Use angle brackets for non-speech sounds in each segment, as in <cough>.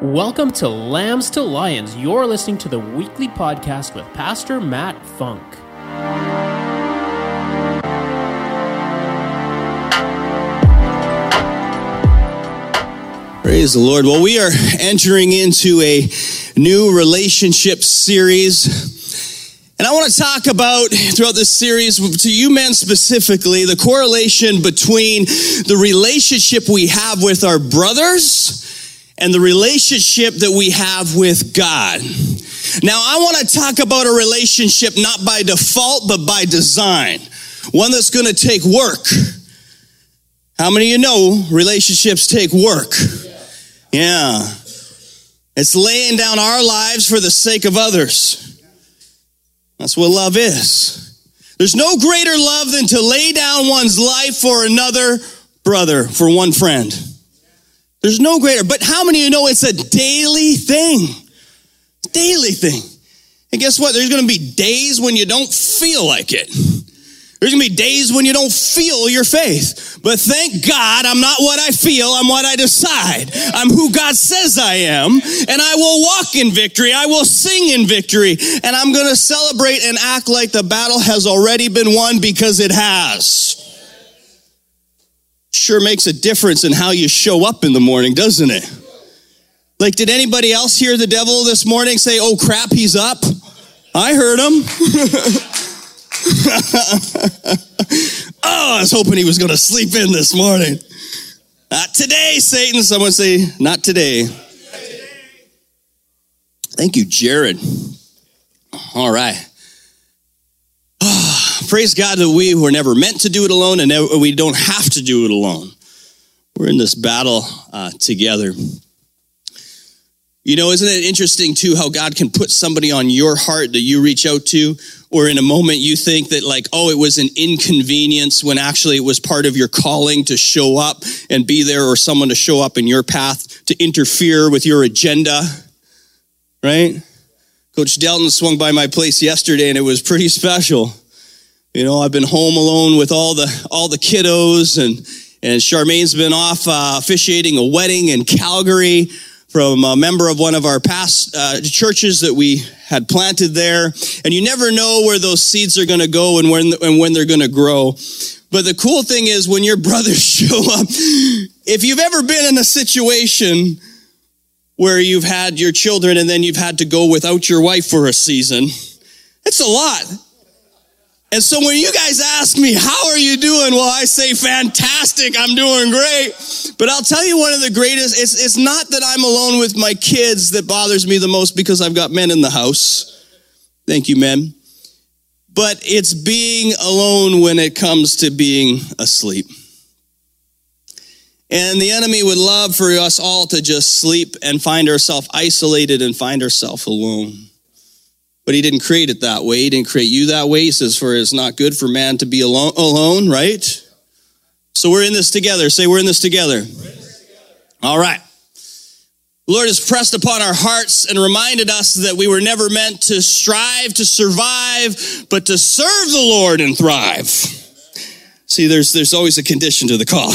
Welcome to Lambs to Lions. You're listening to the weekly podcast with Pastor Matt Funk. Praise the Lord. Well, we are entering into a new relationship series. And I want to talk about throughout this series to you men specifically the correlation between the relationship we have with our brothers and the relationship that we have with God. Now, I want to talk about a relationship not by default, but by design. One that's going to take work. How many of you know relationships take work? Yeah. It's laying down our lives for the sake of others. That's what love is. There's no greater love than to lay down one's life for another brother, for one friend. There's no greater. But how many of you know it's a daily thing? Daily thing. And guess what? There's going to be days when you don't feel like it. There's gonna be days when you don't feel your faith. But thank God I'm not what I feel, I'm what I decide. I'm who God says I am, and I will walk in victory. I will sing in victory, and I'm gonna celebrate and act like the battle has already been won because it has. Sure makes a difference in how you show up in the morning, doesn't it? Like, did anybody else hear the devil this morning say, oh crap, he's up? I heard him. <laughs> oh, I was hoping he was going to sleep in this morning. Not today, Satan. Someone say, not today. Thank you, Jared. All right. Praise God that we were never meant to do it alone and we don't have to do it alone. We're in this battle uh, together. You know, isn't it interesting too how God can put somebody on your heart that you reach out to, or in a moment you think that, like, oh, it was an inconvenience when actually it was part of your calling to show up and be there, or someone to show up in your path to interfere with your agenda, right? Coach Delton swung by my place yesterday and it was pretty special. You know, I've been home alone with all the all the kiddos and and Charmaine's been off uh, officiating a wedding in Calgary from a member of one of our past uh, churches that we had planted there. And you never know where those seeds are going to go and when, and when they're going to grow. But the cool thing is when your <laughs> brothers show up, if you've ever been in a situation where you've had your children and then you've had to go without your wife for a season, it's a lot. And so when you guys ask me, how are you doing? Well, I say, fantastic. I'm doing great. But I'll tell you one of the greatest, it's, it's not that I'm alone with my kids that bothers me the most because I've got men in the house. Thank you, men. But it's being alone when it comes to being asleep. And the enemy would love for us all to just sleep and find ourselves isolated and find ourselves alone. But he didn't create it that way. He didn't create you that way. He says, for it's not good for man to be alone, alone right? So we're in this together. Say, we're in this together. All right. The Lord has pressed upon our hearts and reminded us that we were never meant to strive to survive, but to serve the Lord and thrive. See, there's, there's always a condition to the call,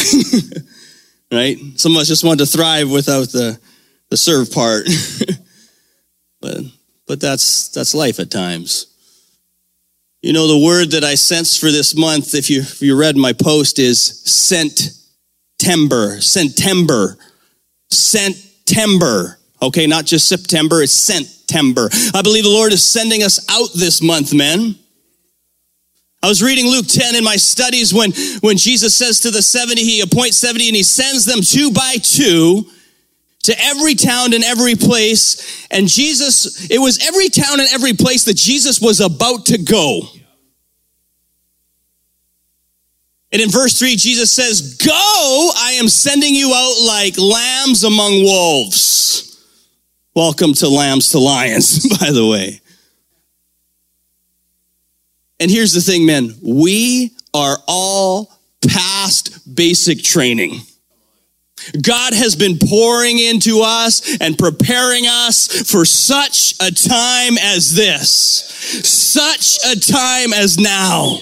<laughs> right? Some of us just want to thrive without the, the serve part. <laughs> but but that's that's life at times. You know, the word that I sensed for this month, if you if you read my post, is sent timber, September, September. Okay, not just September, it's September. I believe the Lord is sending us out this month, men. I was reading Luke 10 in my studies when, when Jesus says to the 70, he appoints 70 and he sends them two by two to every town and every place. And Jesus, it was every town and every place that Jesus was about to go. And in verse 3, Jesus says, Go, I am sending you out like lambs among wolves. Welcome to Lambs to Lions, <laughs> by the way. And here's the thing, men we are all past basic training. God has been pouring into us and preparing us for such a time as this, such a time as now.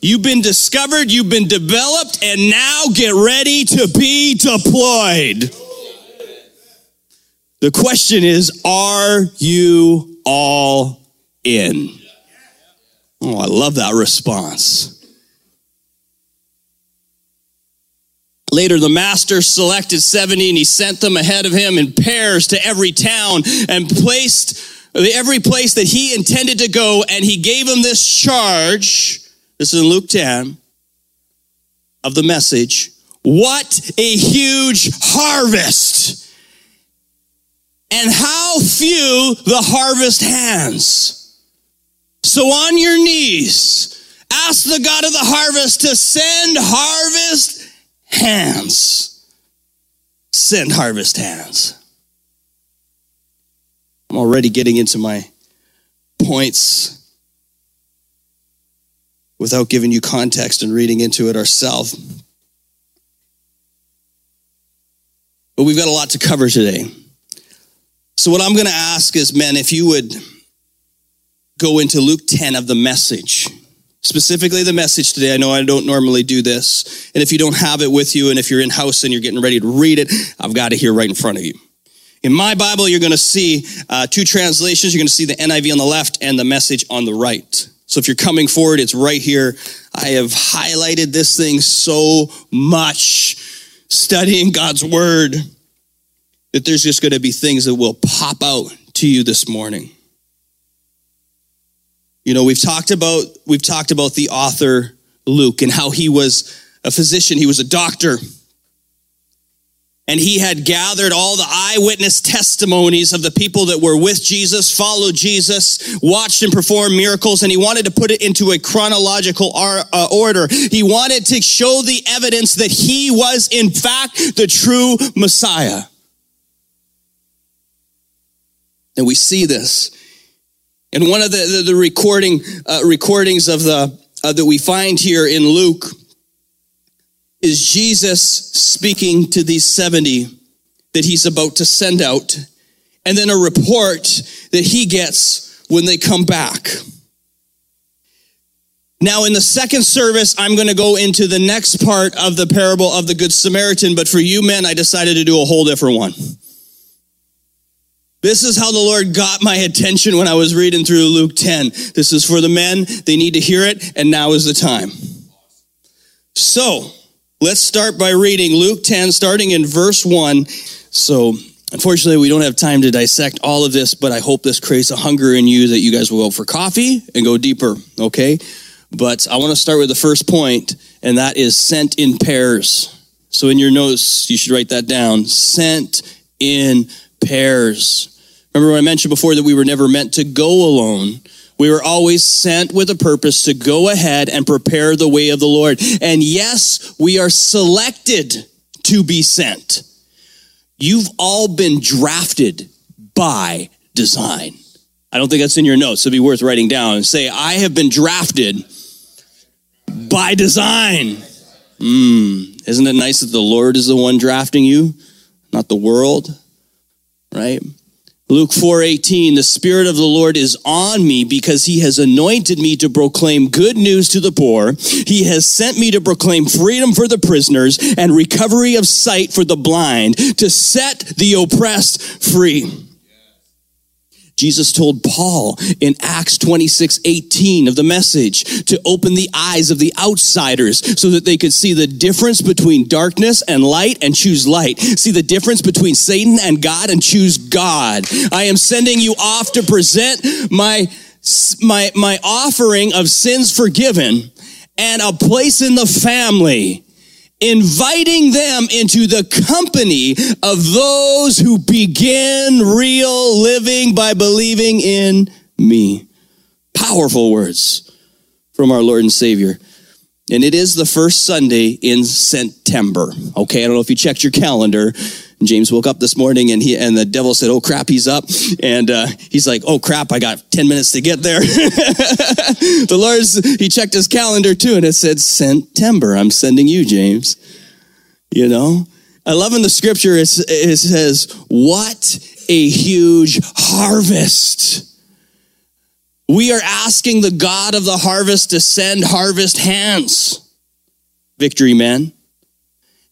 You've been discovered, you've been developed, and now get ready to be deployed. The question is, are you all in? Oh, I love that response. Later, the master selected 70 and he sent them ahead of him in pairs to every town and placed every place that he intended to go. And he gave them this charge. This is in Luke 10 of the message. What a huge harvest! And how few the harvest hands. So on your knees, ask the God of the harvest to send harvest hands. Send harvest hands. I'm already getting into my points without giving you context and reading into it ourselves. But we've got a lot to cover today. So, what I'm going to ask is, men, if you would go into Luke 10 of the message specifically the message today. I know I don't normally do this. And if you don't have it with you, and if you're in house and you're getting ready to read it, I've got it here right in front of you. In my Bible, you're going to see uh, two translations. You're going to see the NIV on the left and the message on the right. So if you're coming forward, it's right here. I have highlighted this thing so much studying God's word that there's just going to be things that will pop out to you this morning. You know, we've talked about we've talked about the author Luke and how he was a physician, he was a doctor. And he had gathered all the eyewitness testimonies of the people that were with Jesus, followed Jesus, watched him perform miracles, and he wanted to put it into a chronological uh, order. He wanted to show the evidence that he was, in fact, the true Messiah. And we see this and one of the, the, the recording, uh, recordings of the, uh, that we find here in Luke is Jesus speaking to these 70 that he's about to send out, and then a report that he gets when they come back. Now, in the second service, I'm going to go into the next part of the parable of the Good Samaritan, but for you men, I decided to do a whole different one. This is how the Lord got my attention when I was reading through Luke 10. This is for the men. They need to hear it, and now is the time. So, let's start by reading Luke 10, starting in verse 1. So, unfortunately, we don't have time to dissect all of this, but I hope this creates a hunger in you that you guys will go for coffee and go deeper, okay? But I want to start with the first point, and that is sent in pairs. So, in your notes, you should write that down. Sent in pairs. Remember when I mentioned before that we were never meant to go alone. We were always sent with a purpose to go ahead and prepare the way of the Lord. And yes, we are selected to be sent. You've all been drafted by design. I don't think that's in your notes. It'd be worth writing down and say, I have been drafted by design. Mm, isn't it nice that the Lord is the one drafting you, not the world? Right? Luke 4:18 The spirit of the Lord is on me because he has anointed me to proclaim good news to the poor. He has sent me to proclaim freedom for the prisoners and recovery of sight for the blind, to set the oppressed free Jesus told Paul in Acts 26, 18 of the message to open the eyes of the outsiders so that they could see the difference between darkness and light and choose light. See the difference between Satan and God and choose God. I am sending you off to present my, my, my offering of sins forgiven and a place in the family inviting them into the company of those who begin real living by believing in me. Powerful words from our Lord and Savior. And it is the first Sunday in September. Okay, I don't know if you checked your calendar. James woke up this morning and he and the devil said, "Oh crap, he's up." And uh, he's like, "Oh crap, I got ten minutes to get there." <laughs> the Lord's he checked his calendar too, and it said September. I'm sending you, James. You know, I love in the scripture it, it says, "What a huge harvest." We are asking the God of the harvest to send harvest hands. Victory, men.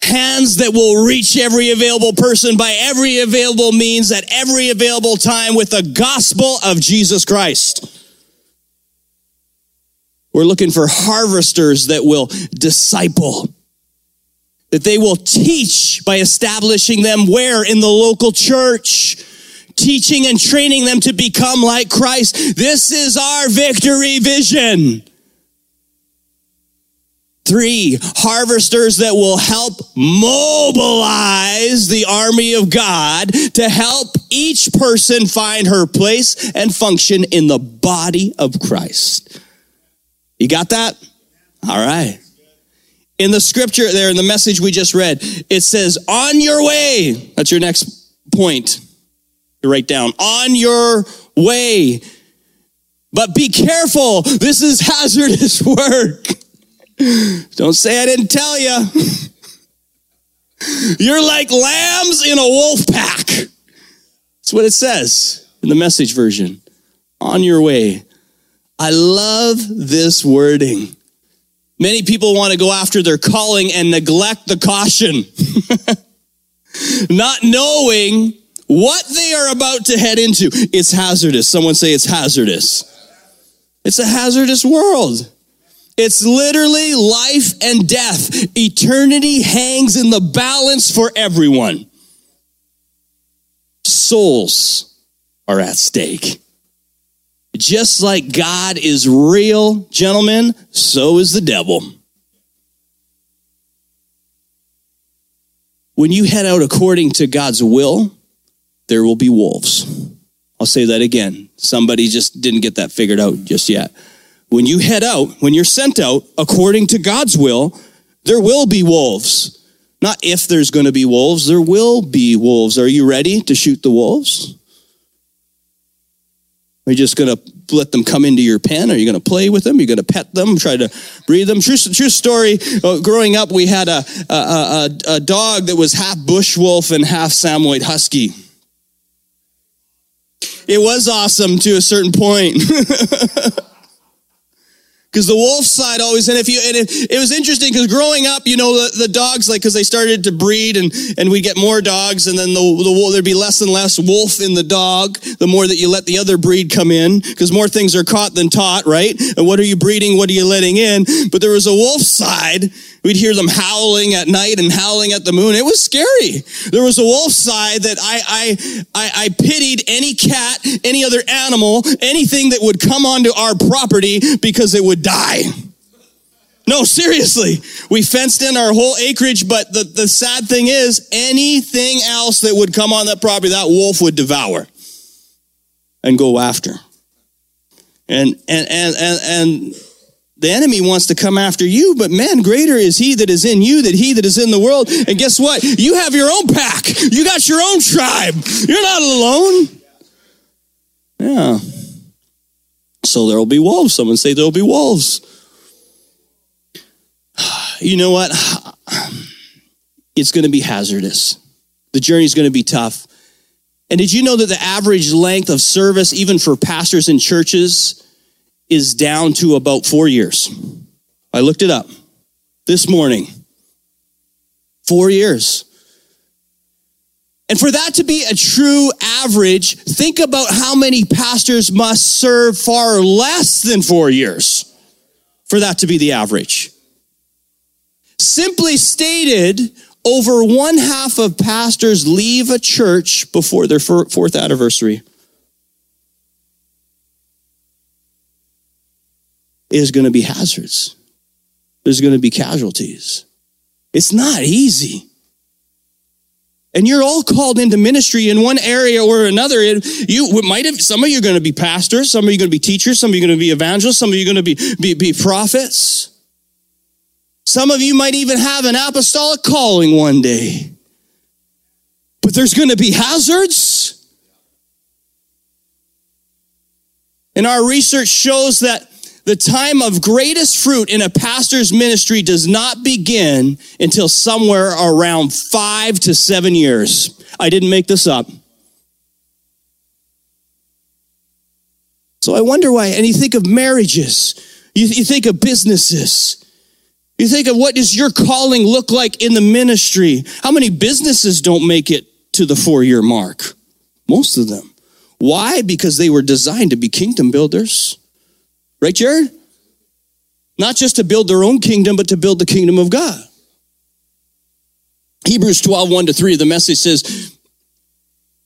Hands that will reach every available person by every available means at every available time with the gospel of Jesus Christ. We're looking for harvesters that will disciple, that they will teach by establishing them where? In the local church. Teaching and training them to become like Christ. This is our victory vision. Three, harvesters that will help mobilize the army of God to help each person find her place and function in the body of Christ. You got that? All right. In the scripture there, in the message we just read, it says, on your way. That's your next point to write down. On your way. But be careful. This is hazardous <laughs> work. Don't say I didn't tell you. You're like lambs in a wolf pack. That's what it says in the message version. On your way. I love this wording. Many people want to go after their calling and neglect the caution, <laughs> not knowing what they are about to head into. It's hazardous. Someone say it's hazardous. It's a hazardous world. It's literally life and death. Eternity hangs in the balance for everyone. Souls are at stake. Just like God is real, gentlemen, so is the devil. When you head out according to God's will, there will be wolves. I'll say that again. Somebody just didn't get that figured out just yet. When you head out, when you're sent out according to God's will, there will be wolves. Not if there's going to be wolves, there will be wolves. Are you ready to shoot the wolves? Are you just going to let them come into your pen? Are you going to play with them? Are you going to pet them, try to breathe them? True, true story. Uh, growing up, we had a, a, a, a dog that was half bush wolf and half Samoyed husky. It was awesome to a certain point. <laughs> because the wolf side always and if you and it, it was interesting because growing up you know the, the dogs like because they started to breed and and we get more dogs and then the, the there'd be less and less wolf in the dog the more that you let the other breed come in because more things are caught than taught right and what are you breeding what are you letting in but there was a wolf side We'd hear them howling at night and howling at the moon. It was scary. There was a wolf side that I, I, I, I pitied any cat, any other animal, anything that would come onto our property because it would die. No, seriously. We fenced in our whole acreage, but the, the sad thing is anything else that would come on that property, that wolf would devour and go after. And, and, and, and, and the enemy wants to come after you, but man, greater is he that is in you than he that is in the world. And guess what? You have your own pack. You got your own tribe. You're not alone. Yeah. So there will be wolves. Someone say there will be wolves. <sighs> You know what? <sighs> It's going to be hazardous. The journey is going to be tough. And did you know that the average length of service, even for pastors in churches, is down to about four years. I looked it up this morning. Four years. And for that to be a true average, think about how many pastors must serve far less than four years for that to be the average. Simply stated, over one half of pastors leave a church before their fourth anniversary. is going to be hazards. There's going to be casualties. It's not easy. And you're all called into ministry in one area or another. You might have, some of you are going to be pastors, some of you are going to be teachers, some of you are going to be evangelists, some of you are going to be, be, be prophets. Some of you might even have an apostolic calling one day. But there's going to be hazards. And our research shows that the time of greatest fruit in a pastor's ministry does not begin until somewhere around five to seven years. I didn't make this up. So I wonder why. And you think of marriages, you, you think of businesses. You think of what does your calling look like in the ministry? How many businesses don't make it to the four year mark? Most of them. Why? Because they were designed to be kingdom builders. Right, Jared? Not just to build their own kingdom, but to build the kingdom of God. Hebrews 12, 1 to 3, the message says,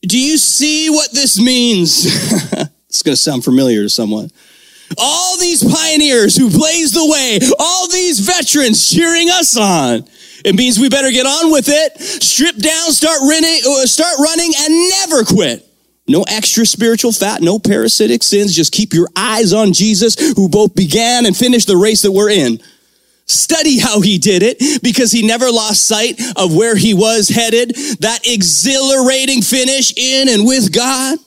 Do you see what this means? <laughs> it's going to sound familiar to someone. All these pioneers who blazed the way, all these veterans cheering us on. It means we better get on with it, strip down, start running, uh, start running, and never quit. No extra spiritual fat, no parasitic sins. Just keep your eyes on Jesus, who both began and finished the race that we're in. Study how he did it because he never lost sight of where he was headed. That exhilarating finish in and with God.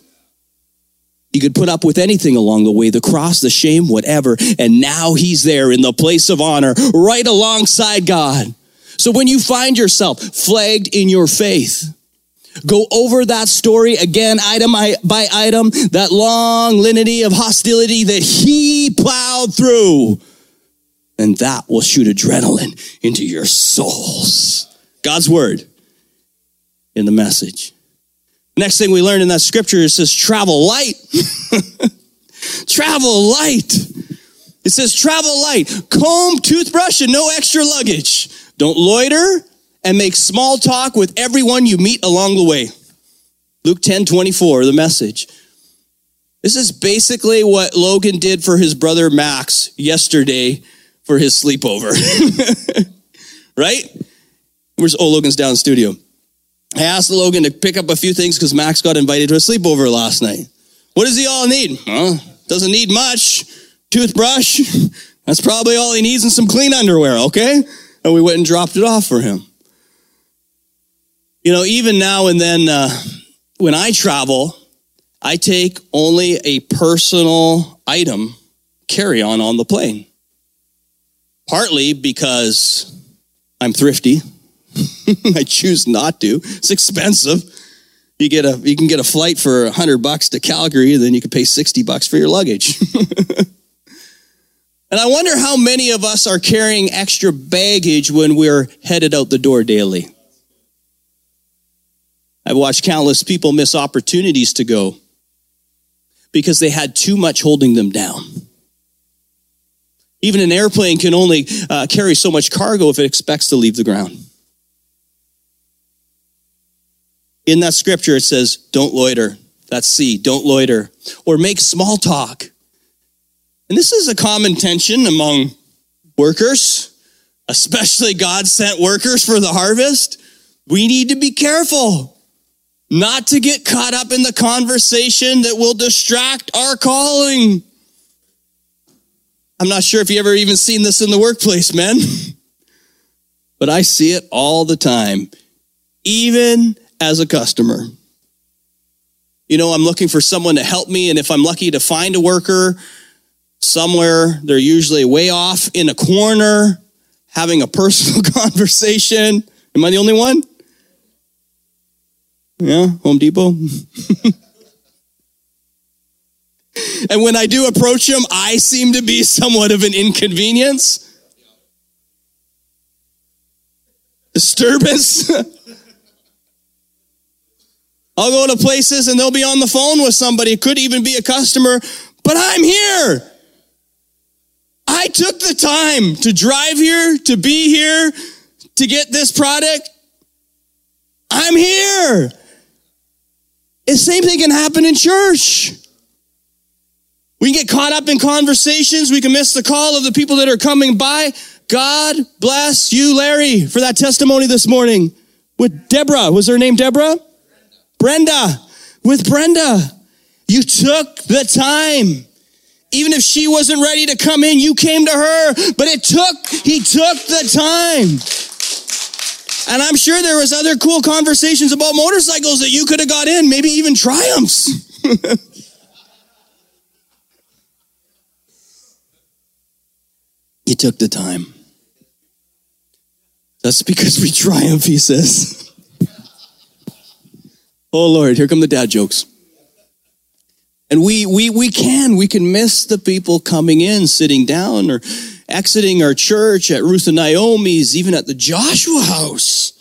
He could put up with anything along the way, the cross, the shame, whatever. And now he's there in the place of honor, right alongside God. So when you find yourself flagged in your faith, go over that story again, item by item, that long litany of hostility that he plowed through. And that will shoot adrenaline into your souls. God's word in the message. Next thing we learn in that scripture, it says travel light. <laughs> travel light. It says travel light. Comb, toothbrush, and no extra luggage. Don't loiter and make small talk with everyone you meet along the way. Luke 10 24, the message. This is basically what Logan did for his brother Max yesterday for his sleepover. <laughs> right? Where's oh Logan's down studio. I asked Logan to pick up a few things because Max got invited to a sleepover last night. What does he all need? Huh? Doesn't need much. Toothbrush. <laughs> That's probably all he needs and some clean underwear, okay? And we went and dropped it off for him. You know, even now and then, uh, when I travel, I take only a personal item carry on on the plane. Partly because I'm thrifty <laughs> I choose not to. It's expensive. You get a you can get a flight for a hundred bucks to Calgary, and then you can pay sixty bucks for your luggage. <laughs> and I wonder how many of us are carrying extra baggage when we're headed out the door daily. I've watched countless people miss opportunities to go because they had too much holding them down. Even an airplane can only uh, carry so much cargo if it expects to leave the ground. In that scripture, it says, don't loiter. That's C, don't loiter. Or make small talk. And this is a common tension among workers, especially God sent workers for the harvest. We need to be careful not to get caught up in the conversation that will distract our calling. I'm not sure if you ever even seen this in the workplace, men, <laughs> but I see it all the time. Even as a customer. You know, I'm looking for someone to help me, and if I'm lucky to find a worker somewhere, they're usually way off in a corner having a personal <laughs> conversation. Am I the only one? Yeah, Home Depot. <laughs> and when I do approach them, I seem to be somewhat of an inconvenience. Disturbance. <laughs> I'll go to places and they'll be on the phone with somebody. It could even be a customer, but I'm here. I took the time to drive here, to be here, to get this product. I'm here. The same thing can happen in church. We can get caught up in conversations. We can miss the call of the people that are coming by. God bless you, Larry, for that testimony this morning with Deborah. Was her name Deborah? Brenda, with Brenda. You took the time. Even if she wasn't ready to come in, you came to her, but it took, he took the time. And I'm sure there was other cool conversations about motorcycles that you could have got in, maybe even triumphs. <laughs> you took the time. That's because we triumph, he says. <laughs> Oh Lord, here come the dad jokes. And we we we can we can miss the people coming in, sitting down, or exiting our church at Ruth and Naomi's, even at the Joshua house.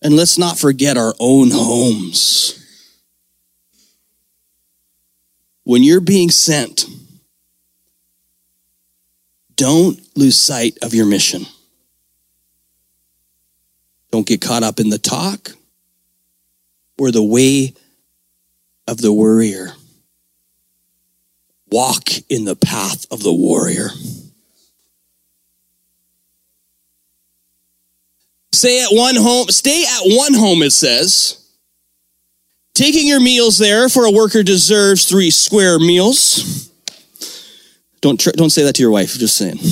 And let's not forget our own homes. When you're being sent, don't lose sight of your mission. Don't get caught up in the talk or the way of the worrier. Walk in the path of the warrior. Stay at one home, stay at one home, it says. Taking your meals there, for a worker deserves three square meals. Don't, tr- don't say that to your wife, just saying. <laughs>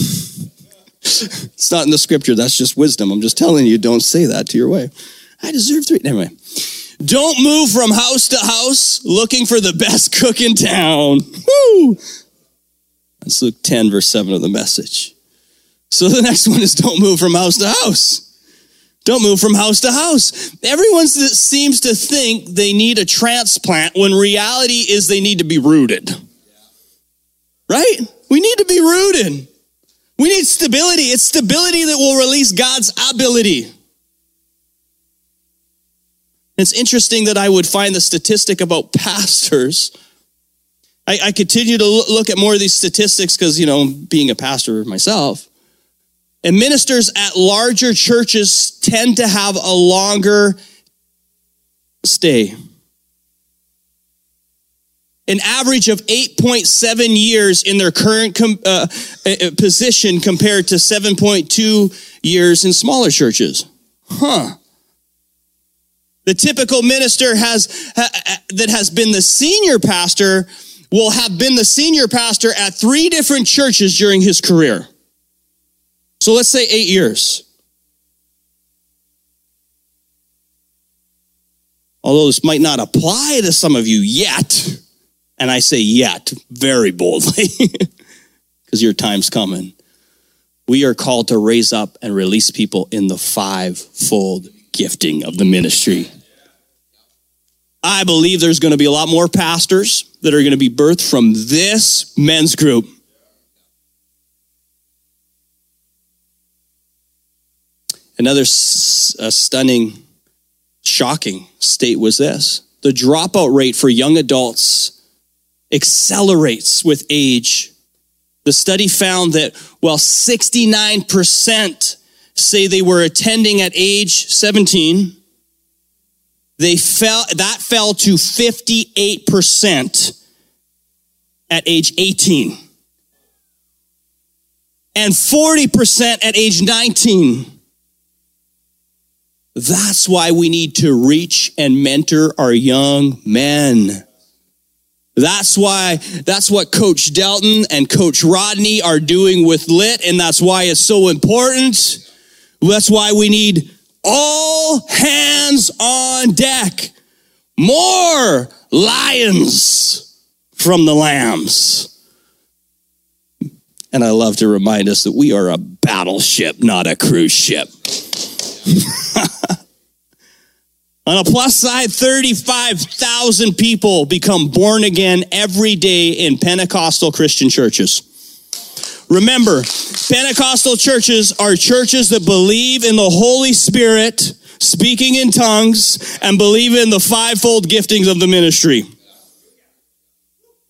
it's not in the scripture, that's just wisdom. I'm just telling you, don't say that to your wife. I deserve three. Anyway, don't move from house to house looking for the best <laughs> cook in town. Woo! That's Luke 10, verse 7 of the message. So the next one is don't move from house to house. Don't move from house to house. Everyone seems to think they need a transplant when reality is they need to be rooted. Right? We need to be rooted. We need stability. It's stability that will release God's ability. It's interesting that I would find the statistic about <laughs> pastors. I, I continue to look at more of these statistics because, you know, being a pastor myself. And ministers at larger churches tend to have a longer stay. An average of 8.7 years in their current com- uh, uh, uh position compared to 7.2 years in smaller churches. Huh. The typical minister has ha, that has been the senior pastor will have been the senior pastor at three different churches during his career. So let's say eight years. Although this might not apply to some of you yet, and I say yet very boldly, <laughs> because your time's coming. We are called to raise up and release people in the five-fold gifting of the ministry. I believe there's going to be a lot more pastors that are going to be birthed from this men's group. Another stunning, shocking state was this the dropout rate for young adults accelerates with age. The study found that while 69% say they were attending at age 17, they fell, that fell to 58% at age 18 and 40% at age 19. That's why we need to reach and mentor our young men. That's why, that's what Coach Delton and Coach Rodney are doing with Lit, and that's why it's so important. That's why we need all hands on deck. More lions from the lambs. And I love to remind us that we are a battleship, not a cruise ship. <laughs> On a plus side, 35,000 people become born again every day in Pentecostal Christian churches. Remember, Pentecostal churches are churches that believe in the Holy Spirit, speaking in tongues, and believe in the fivefold giftings of the ministry.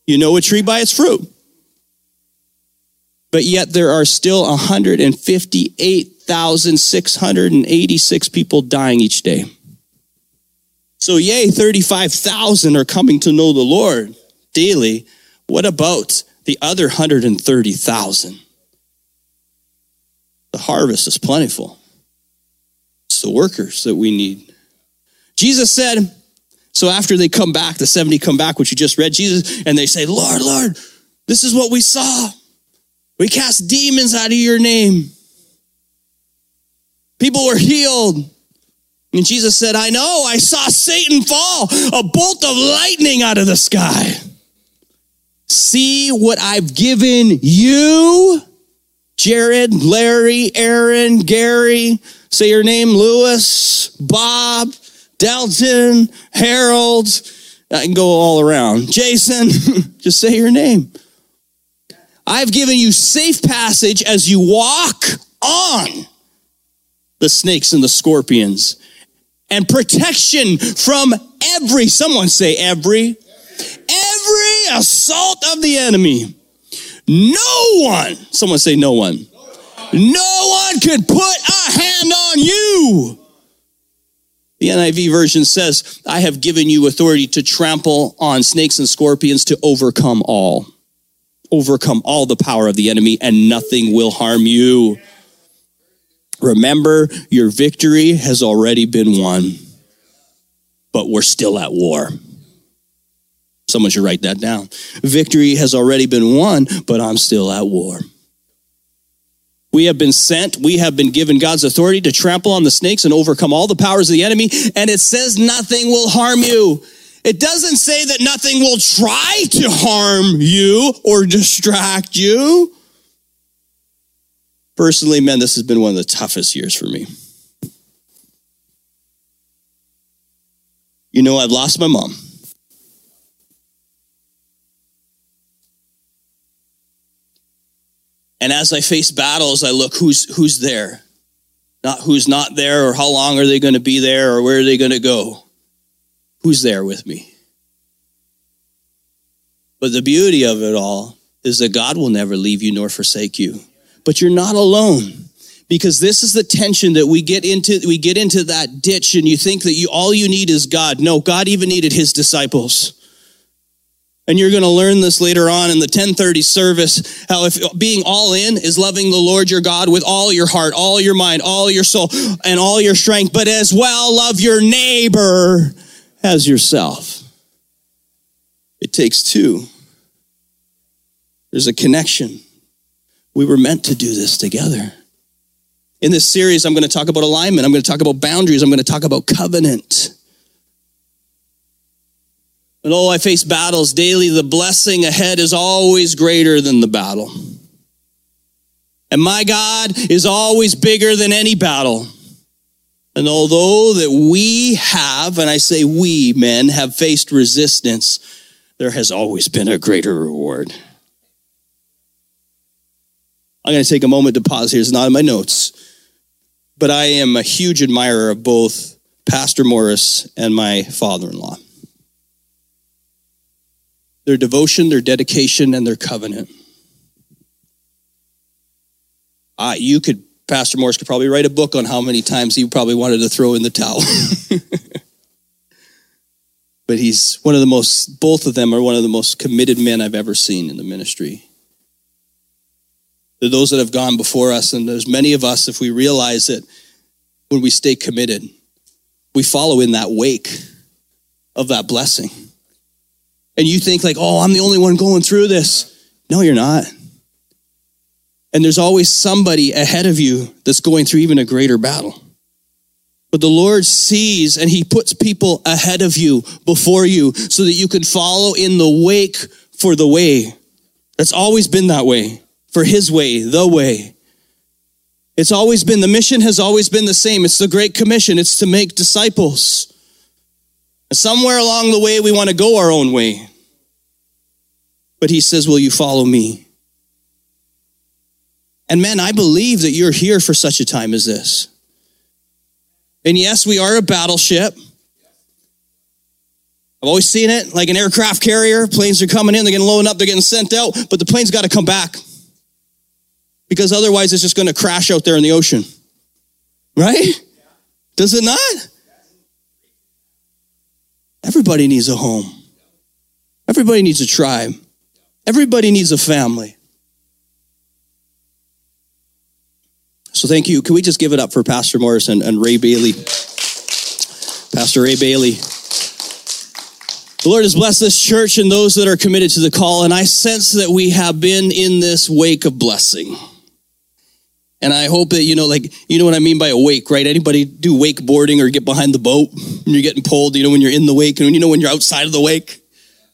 You know a tree by its fruit. But yet there are still 158,686 people dying each day. So, yay, 35,000 are coming to know the Lord daily. What about the other 130,000? The harvest is plentiful. It's the workers that we need. Jesus said, so after they come back, the 70 come back, which you just read, Jesus, and they say, Lord, Lord, this is what we saw. We cast demons out of your name. People were healed. And Jesus said, I know, I saw Satan fall, a bolt of lightning out of the sky. See what I've given you, Jared, Larry, Aaron, Gary, say your name, Lewis, Bob, Dalton, Harold. I can go all around. Jason, <laughs> just say your name. I've given you safe passage as you walk on the snakes and the scorpions and protection from every, someone say every, every assault of the enemy. No one, someone say no one, no one could put a hand on you. The NIV version says, I have given you authority to trample on snakes and scorpions to overcome all overcome all the power of the enemy and nothing will harm you. Remember, your victory has already been won, but we're still at war. Someone should write that down. Victory has already been won, but I'm still at war. We have been sent, we have been given God's authority to trample on the snakes and overcome all the powers of the enemy, and it says nothing will harm you. It doesn't say that nothing will try to harm you or distract you. Personally, man, this has been one of the toughest years for me. You know, I've lost my mom. And as I face battles, I look who's who's there. Not who's not there or how long are they going to be there or where are they going to go who's there with me? But the beauty of it all is that God will never leave you nor forsake you. But you're not alone because this is the tension that we get into we get into that ditch and you think that you all you need is God. No, God even needed his disciples. And you're going to learn this later on in the 1030 service how if being all in is loving the Lord your God with all your heart, all your mind, all your soul, and all your strength, but as well love your neighbor as yourself. It takes two. There's a connection. We were meant to do this together. In this series, I'm going to talk about alignment. I'm going to talk about boundaries. I'm going to talk about covenant. And though I face battles daily, the blessing ahead is always greater than the battle. And my God is always bigger than any battle. And although that we have, and I say we men, have faced resistance, there has always been a greater reward. I'm going to take a moment to pause here. It's not in my notes, but I am a huge admirer of both Pastor Morris and my father in law. Their devotion, their dedication, and their covenant. Uh, you could Pastor Morris could probably write a book on how many times he probably wanted to throw in the towel. <laughs> but he's one of the most, both of them are one of the most committed men I've ever seen in the ministry. Those that have gone before us, and there's many of us, if we realize it, when we stay committed, we follow in that wake of that blessing. And you think, like, oh, I'm the only one going through this. No, you're not. And there's always somebody ahead of you that's going through even a greater battle. But the Lord sees and He puts people ahead of you, before you, so that you can follow in the wake for the way. That's always been that way, for His way, the way. It's always been, the mission has always been the same. It's the Great Commission, it's to make disciples. Somewhere along the way, we want to go our own way. But He says, Will you follow me? And men, I believe that you're here for such a time as this. And yes, we are a battleship. I've always seen it like an aircraft carrier. Planes are coming in, they're getting loaded up, they're getting sent out, but the plane's got to come back. Because otherwise, it's just going to crash out there in the ocean. Right? Does it not? Everybody needs a home. Everybody needs a tribe. Everybody needs a family. So thank you. Can we just give it up for Pastor Morris and, and Ray Bailey? Pastor Ray Bailey. The Lord has blessed this church and those that are committed to the call, and I sense that we have been in this wake of blessing. And I hope that, you know, like, you know what I mean by a wake, right? Anybody do wakeboarding or get behind the boat and you're getting pulled, you know, when you're in the wake and you know when you're outside of the wake?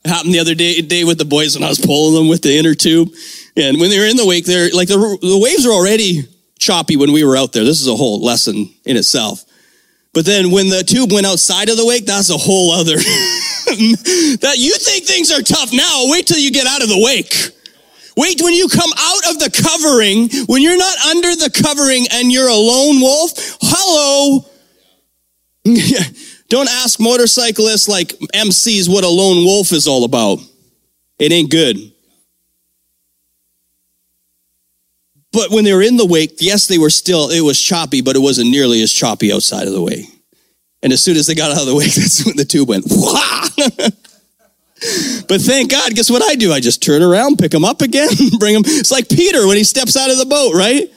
It happened the other day, day with the boys when I was pulling them with the inner tube. And when they're in the wake, they're like the, the waves are already choppy when we were out there. This is a whole lesson in itself. But then when the tube went outside of the wake, that's a whole other. <laughs> that you think things are tough now. Wait till you get out of the wake. Wait when you come out of the covering, when you're not under the covering and you're a lone wolf. Hello. <laughs> Don't ask motorcyclists like MCs what a lone wolf is all about. It ain't good. But when they were in the wake, yes, they were still, it was choppy, but it wasn't nearly as choppy outside of the wake. And as soon as they got out of the wake, <laughs> that's when the tube went, <laughs> but thank God, guess what I do? I just turn around, pick them up again, <laughs> bring them. It's like Peter when he steps out of the boat, right?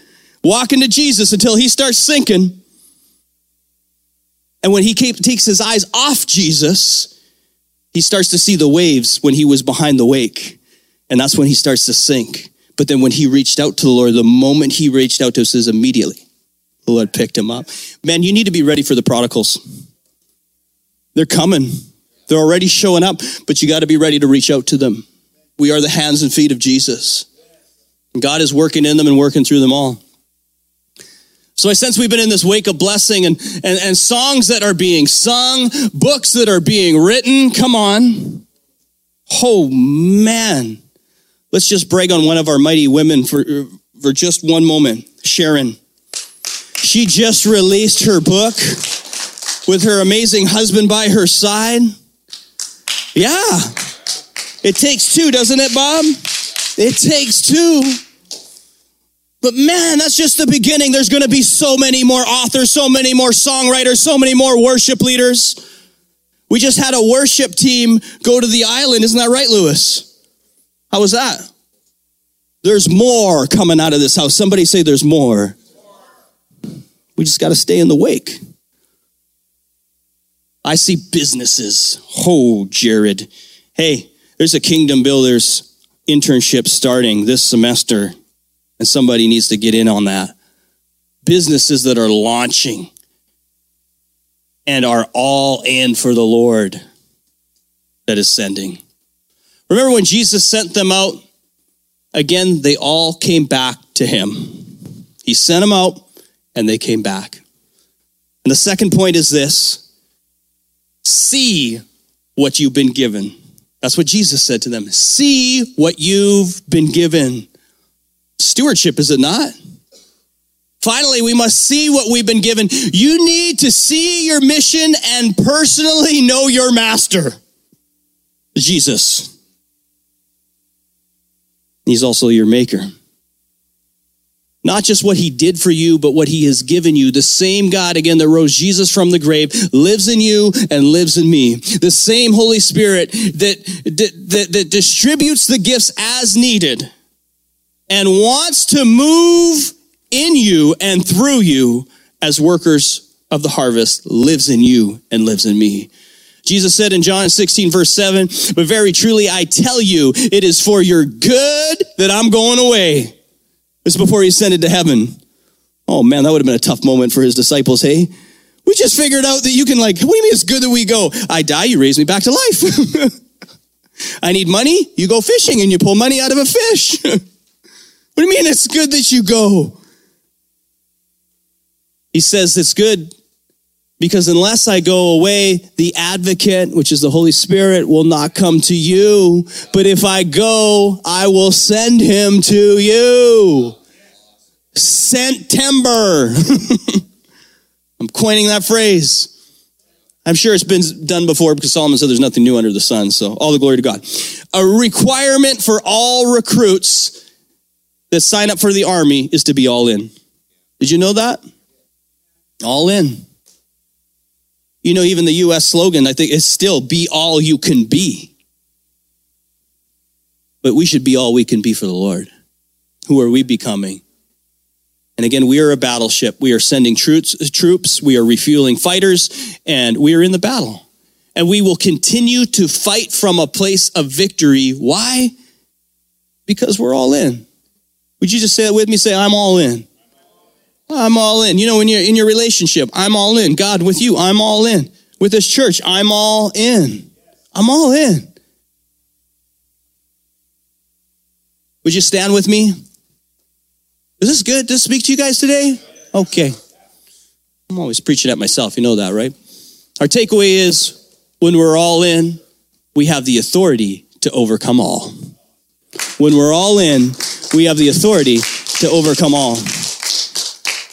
Walking to Jesus until he starts sinking. And when he takes his eyes off Jesus, he starts to see the waves when he was behind the wake. And that's when he starts to sink. But then when he reached out to the Lord, the moment he reached out to us immediately the Lord picked him up. Man, you need to be ready for the prodigals. They're coming. They're already showing up, but you got to be ready to reach out to them. We are the hands and feet of Jesus. God is working in them and working through them all. So I sense we've been in this wake of blessing and, and, and songs that are being sung, books that are being written. Come on. Oh man. Let's just brag on one of our mighty women for, for just one moment. Sharon. She just released her book with her amazing husband by her side. Yeah. It takes two, doesn't it, Bob? It takes two. But man, that's just the beginning. There's going to be so many more authors, so many more songwriters, so many more worship leaders. We just had a worship team go to the island. Isn't that right, Lewis? How was that? There's more coming out of this house. Somebody say there's more. We just got to stay in the wake. I see businesses. Oh, Jared. Hey, there's a Kingdom Builders internship starting this semester, and somebody needs to get in on that. Businesses that are launching and are all in for the Lord that is sending. Remember when Jesus sent them out? Again, they all came back to him. He sent them out and they came back. And the second point is this see what you've been given. That's what Jesus said to them. See what you've been given. Stewardship, is it not? Finally, we must see what we've been given. You need to see your mission and personally know your master, Jesus. He's also your maker. Not just what he did for you, but what he has given you. The same God, again, that rose Jesus from the grave, lives in you and lives in me. The same Holy Spirit that, that, that, distributes the gifts as needed and wants to move in you and through you as workers of the harvest lives in you and lives in me. Jesus said in John 16, verse 7, but very truly I tell you, it is for your good that I'm going away. Is before he ascended to heaven. Oh man, that would have been a tough moment for his disciples, hey? We just figured out that you can like, what do you mean it's good that we go? I die, you raise me back to life. <laughs> I need money, you go fishing and you pull money out of a fish. <laughs> what do you mean it's good that you go? He says it's good because unless I go away, the advocate, which is the Holy Spirit, will not come to you. But if I go, I will send him to you. Sent timber. <laughs> I'm coining that phrase. I'm sure it's been done before because Solomon said there's nothing new under the sun. So all the glory to God. A requirement for all recruits that sign up for the army is to be all in. Did you know that? All in. You know, even the US slogan, I think, is still be all you can be. But we should be all we can be for the Lord. Who are we becoming? And again, we are a battleship. We are sending troops, troops, we are refueling fighters, and we are in the battle. And we will continue to fight from a place of victory. Why? Because we're all in. Would you just say it with me? Say, I'm all in. I'm all in. You know, when you're in your relationship, I'm all in. God, with you, I'm all in. With this church, I'm all in. I'm all in. Would you stand with me? Is this good to speak to you guys today? Okay. I'm always preaching at myself. You know that, right? Our takeaway is when we're all in, we have the authority to overcome all. When we're all in, we have the authority to overcome all.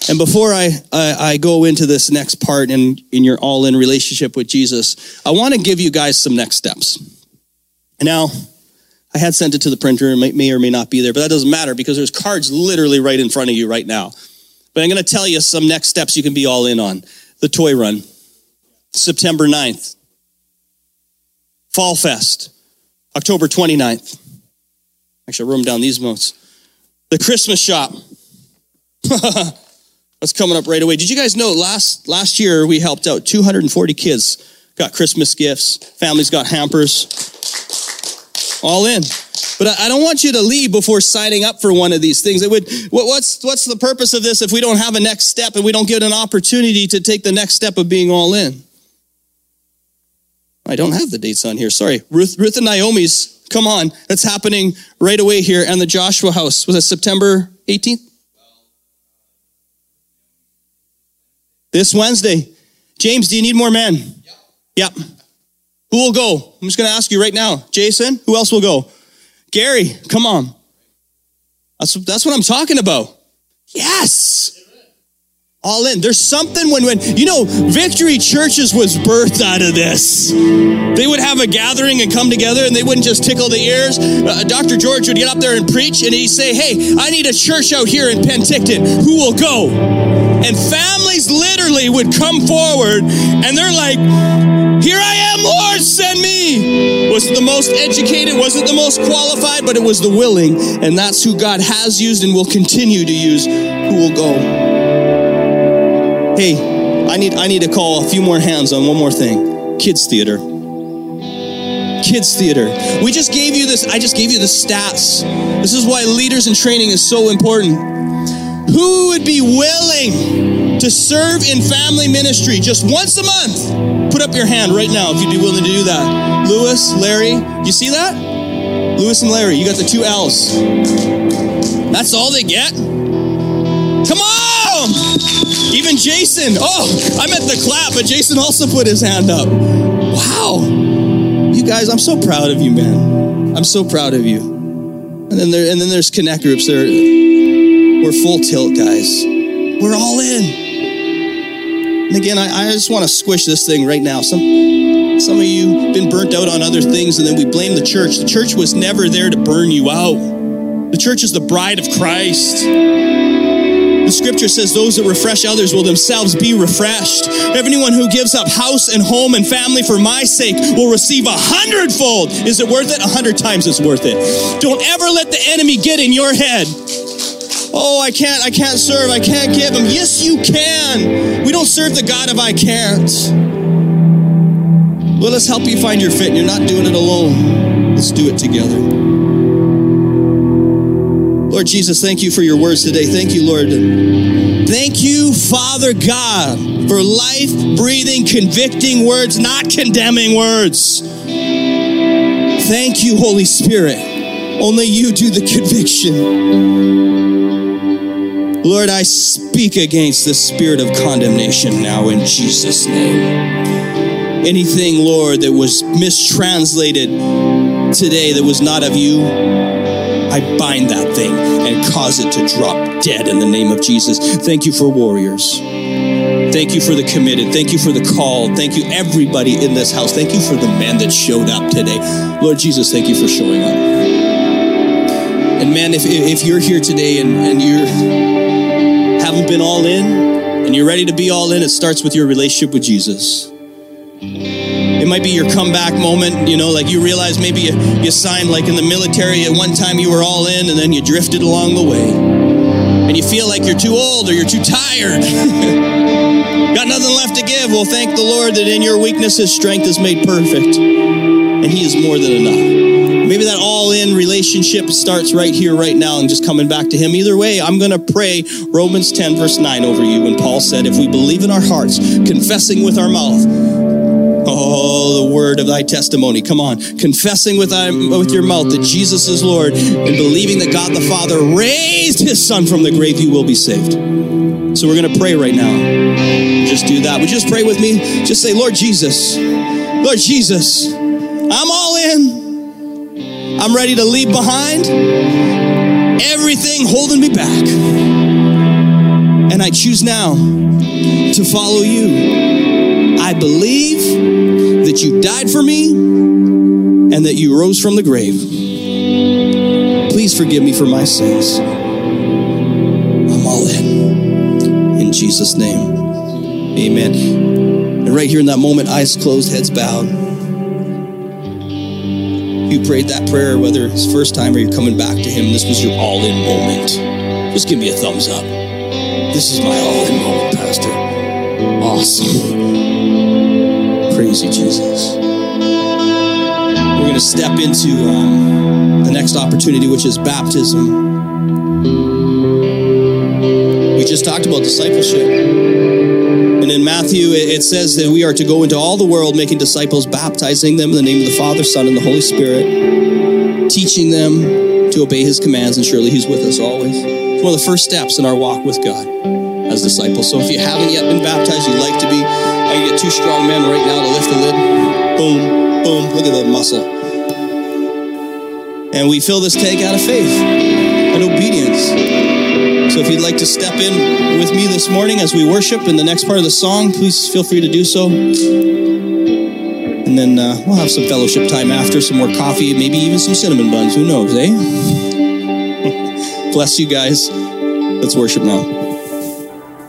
And before I, I, I, go into this next part in, in your all in relationship with Jesus, I want to give you guys some next steps. Now, I had sent it to the printer, it may, may or may not be there, but that doesn't matter because there's cards literally right in front of you right now. But I'm going to tell you some next steps you can be all in on. The toy run, September 9th. Fall Fest, October 29th. Actually, I wrote them down these months. The Christmas shop. <laughs> That's coming up right away. Did you guys know last last year we helped out 240 kids, got Christmas gifts, families got hampers, all in. But I don't want you to leave before signing up for one of these things. It would, what's, what's the purpose of this if we don't have a next step and we don't get an opportunity to take the next step of being all in? I don't have the dates on here. Sorry. Ruth, Ruth and Naomi's, come on. That's happening right away here. And the Joshua house. Was it September 18th? This Wednesday. James, do you need more men? Yep. yep. Who will go? I'm just going to ask you right now. Jason, who else will go? Gary, come on. That's, that's what I'm talking about. Yes. All in. There's something when, when, you know, Victory Churches was birthed out of this. They would have a gathering and come together and they wouldn't just tickle the ears. Uh, Dr. George would get up there and preach and he'd say, Hey, I need a church out here in Penticton. Who will go? And families literally would come forward and they're like, Here I am, Lord, send me. Was it the most educated? Was it the most qualified? But it was the willing. And that's who God has used and will continue to use who will go. Hey, I need, I need to call a few more hands on one more thing kids' theater kids theater. We just gave you this, I just gave you the stats. This is why leaders in training is so important. Who would be willing to serve in family ministry just once a month? Put up your hand right now if you'd be willing to do that. Lewis, Larry, you see that? Lewis and Larry, you got the two L's. That's all they get? Come on! Even Jason. Oh, I meant the clap, but Jason also put his hand up. Wow. You guys, I'm so proud of you, man. I'm so proud of you. And then there, and then there's connect groups. There, we're full tilt, guys. We're all in. And again, I, I just want to squish this thing right now. Some, some of you been burnt out on other things, and then we blame the church. The church was never there to burn you out. The church is the bride of Christ. The scripture says those that refresh others will themselves be refreshed. Everyone who gives up house and home and family for my sake will receive a hundredfold. Is it worth it? A hundred times it's worth it. Don't ever let the enemy get in your head Oh, I can't, I can't serve, I can't give him. Yes, you can. We don't serve the God of I can't. Let us help you find your fit, you're not doing it alone. Let's do it together. Lord Jesus, thank you for your words today. Thank you, Lord. Thank you, Father God, for life breathing, convicting words, not condemning words. Thank you, Holy Spirit. Only you do the conviction. Lord, I speak against the spirit of condemnation now in Jesus' name. Anything, Lord, that was mistranslated today that was not of you, I bind that thing and cause it to drop dead in the name of Jesus. Thank you for warriors. Thank you for the committed. Thank you for the called. Thank you, everybody in this house. Thank you for the man that showed up today. Lord Jesus, thank you for showing up. And man, if, if you're here today and, and you're haven't been all in and you're ready to be all in, it starts with your relationship with Jesus. Might be your comeback moment, you know, like you realize maybe you, you signed like in the military at one time you were all in and then you drifted along the way. And you feel like you're too old or you're too tired. <laughs> Got nothing left to give. Well, thank the Lord that in your weakness his strength is made perfect. And he is more than enough. Maybe that all in relationship starts right here, right now, and just coming back to Him. Either way, I'm going to pray Romans 10, verse 9 over you. And Paul said, If we believe in our hearts, confessing with our mouth, Oh, the word of thy testimony. Come on. Confessing with, thy, with your mouth that Jesus is Lord and believing that God the Father raised his son from the grave, you will be saved. So we're going to pray right now. Just do that. Would you just pray with me? Just say, Lord Jesus, Lord Jesus, I'm all in. I'm ready to leave behind everything holding me back. And I choose now to follow you. I believe that you died for me and that you rose from the grave. Please forgive me for my sins. I'm all in. In Jesus' name. Amen. And right here in that moment, eyes closed, heads bowed. You prayed that prayer, whether it's first time or you're coming back to Him, this was your all in moment. Just give me a thumbs up. This is my all in moment, Pastor. Awesome. Praise you, Jesus. We're going to step into um, the next opportunity, which is baptism. We just talked about discipleship. And in Matthew, it says that we are to go into all the world making disciples, baptizing them in the name of the Father, Son, and the Holy Spirit, teaching them to obey his commands, and surely he's with us always. It's one of the first steps in our walk with God as disciples. So if you haven't yet been baptized, you'd like to be, I can get two strong men right now to lift the lid. Boom, boom, look at the muscle. And we fill this tank out of faith and obedience. So if you'd like to step in with me this morning as we worship in the next part of the song, please feel free to do so. And then uh, we'll have some fellowship time after, some more coffee, maybe even some cinnamon buns. Who knows, eh? <laughs> Bless you guys. Let's worship now.